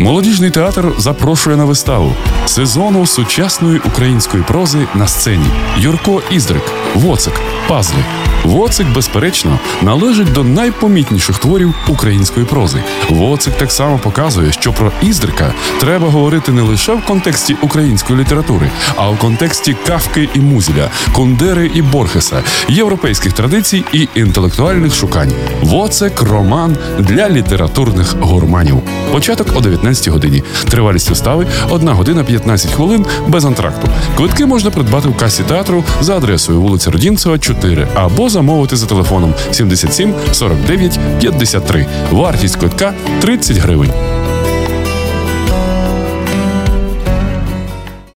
Молодіжний театр запрошує на виставу сезону сучасної української прози на сцені. Юрко Іздрик, Воцик, Пазли. Воцик, безперечно, належить до найпомітніших творів української прози. Воцик так само показує, що про Іздрика треба говорити не лише в контексті української літератури, а в контексті Кавки і Музеля, Кундери і Борхеса, європейських традицій і інтелектуальних шукань. Воцик роман для літературних гурманів. Початок о 19 годині. Тривалість вистави 1 година 15 хвилин без антракту. Квитки можна придбати в касі театру за адресою вулиця Родінцева, 4 або замовити за телефоном 77 49 53. Вартість квитка 30 гривень.